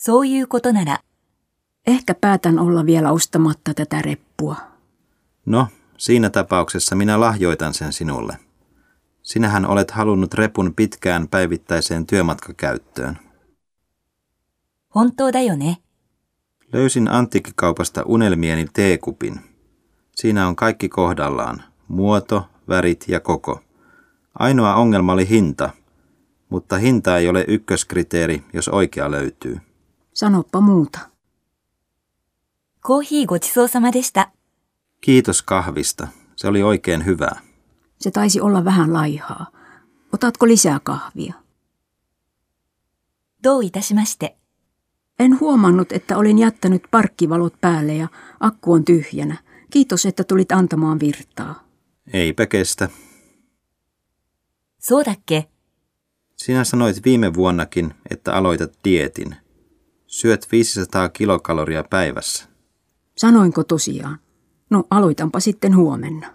そういうことなら、 Ehkä päätän olla vielä ostamatta tätä reppua. No, siinä tapauksessa minä lahjoitan sen sinulle. Sinähän olet halunnut repun pitkään päivittäiseen työmatkakäyttöön. 本当だよね。 Löysin antiikkikaupasta unelmieni teekupin. Siinä on kaikki kohdallaan. Muoto, värit ja koko. Ainoa ongelma oli hinta, mutta hinta ei ole ykköskriteeri, jos oikea löytyy. Sanoppa muuta. Kohi gochisousama Kiitos kahvista. Se oli oikein hyvää. Se taisi olla vähän laihaa. Otatko lisää kahvia? Dou itashimashite. En huomannut, että olin jättänyt parkkivalot päälle ja akku on tyhjänä. Kiitos, että tulit antamaan virtaa. Eipä kestä. Soodakke. Sinä sanoit viime vuonnakin, että aloitat dietin. Syöt 500 kilokaloria päivässä. Sanoinko tosiaan? No aloitanpa sitten huomenna.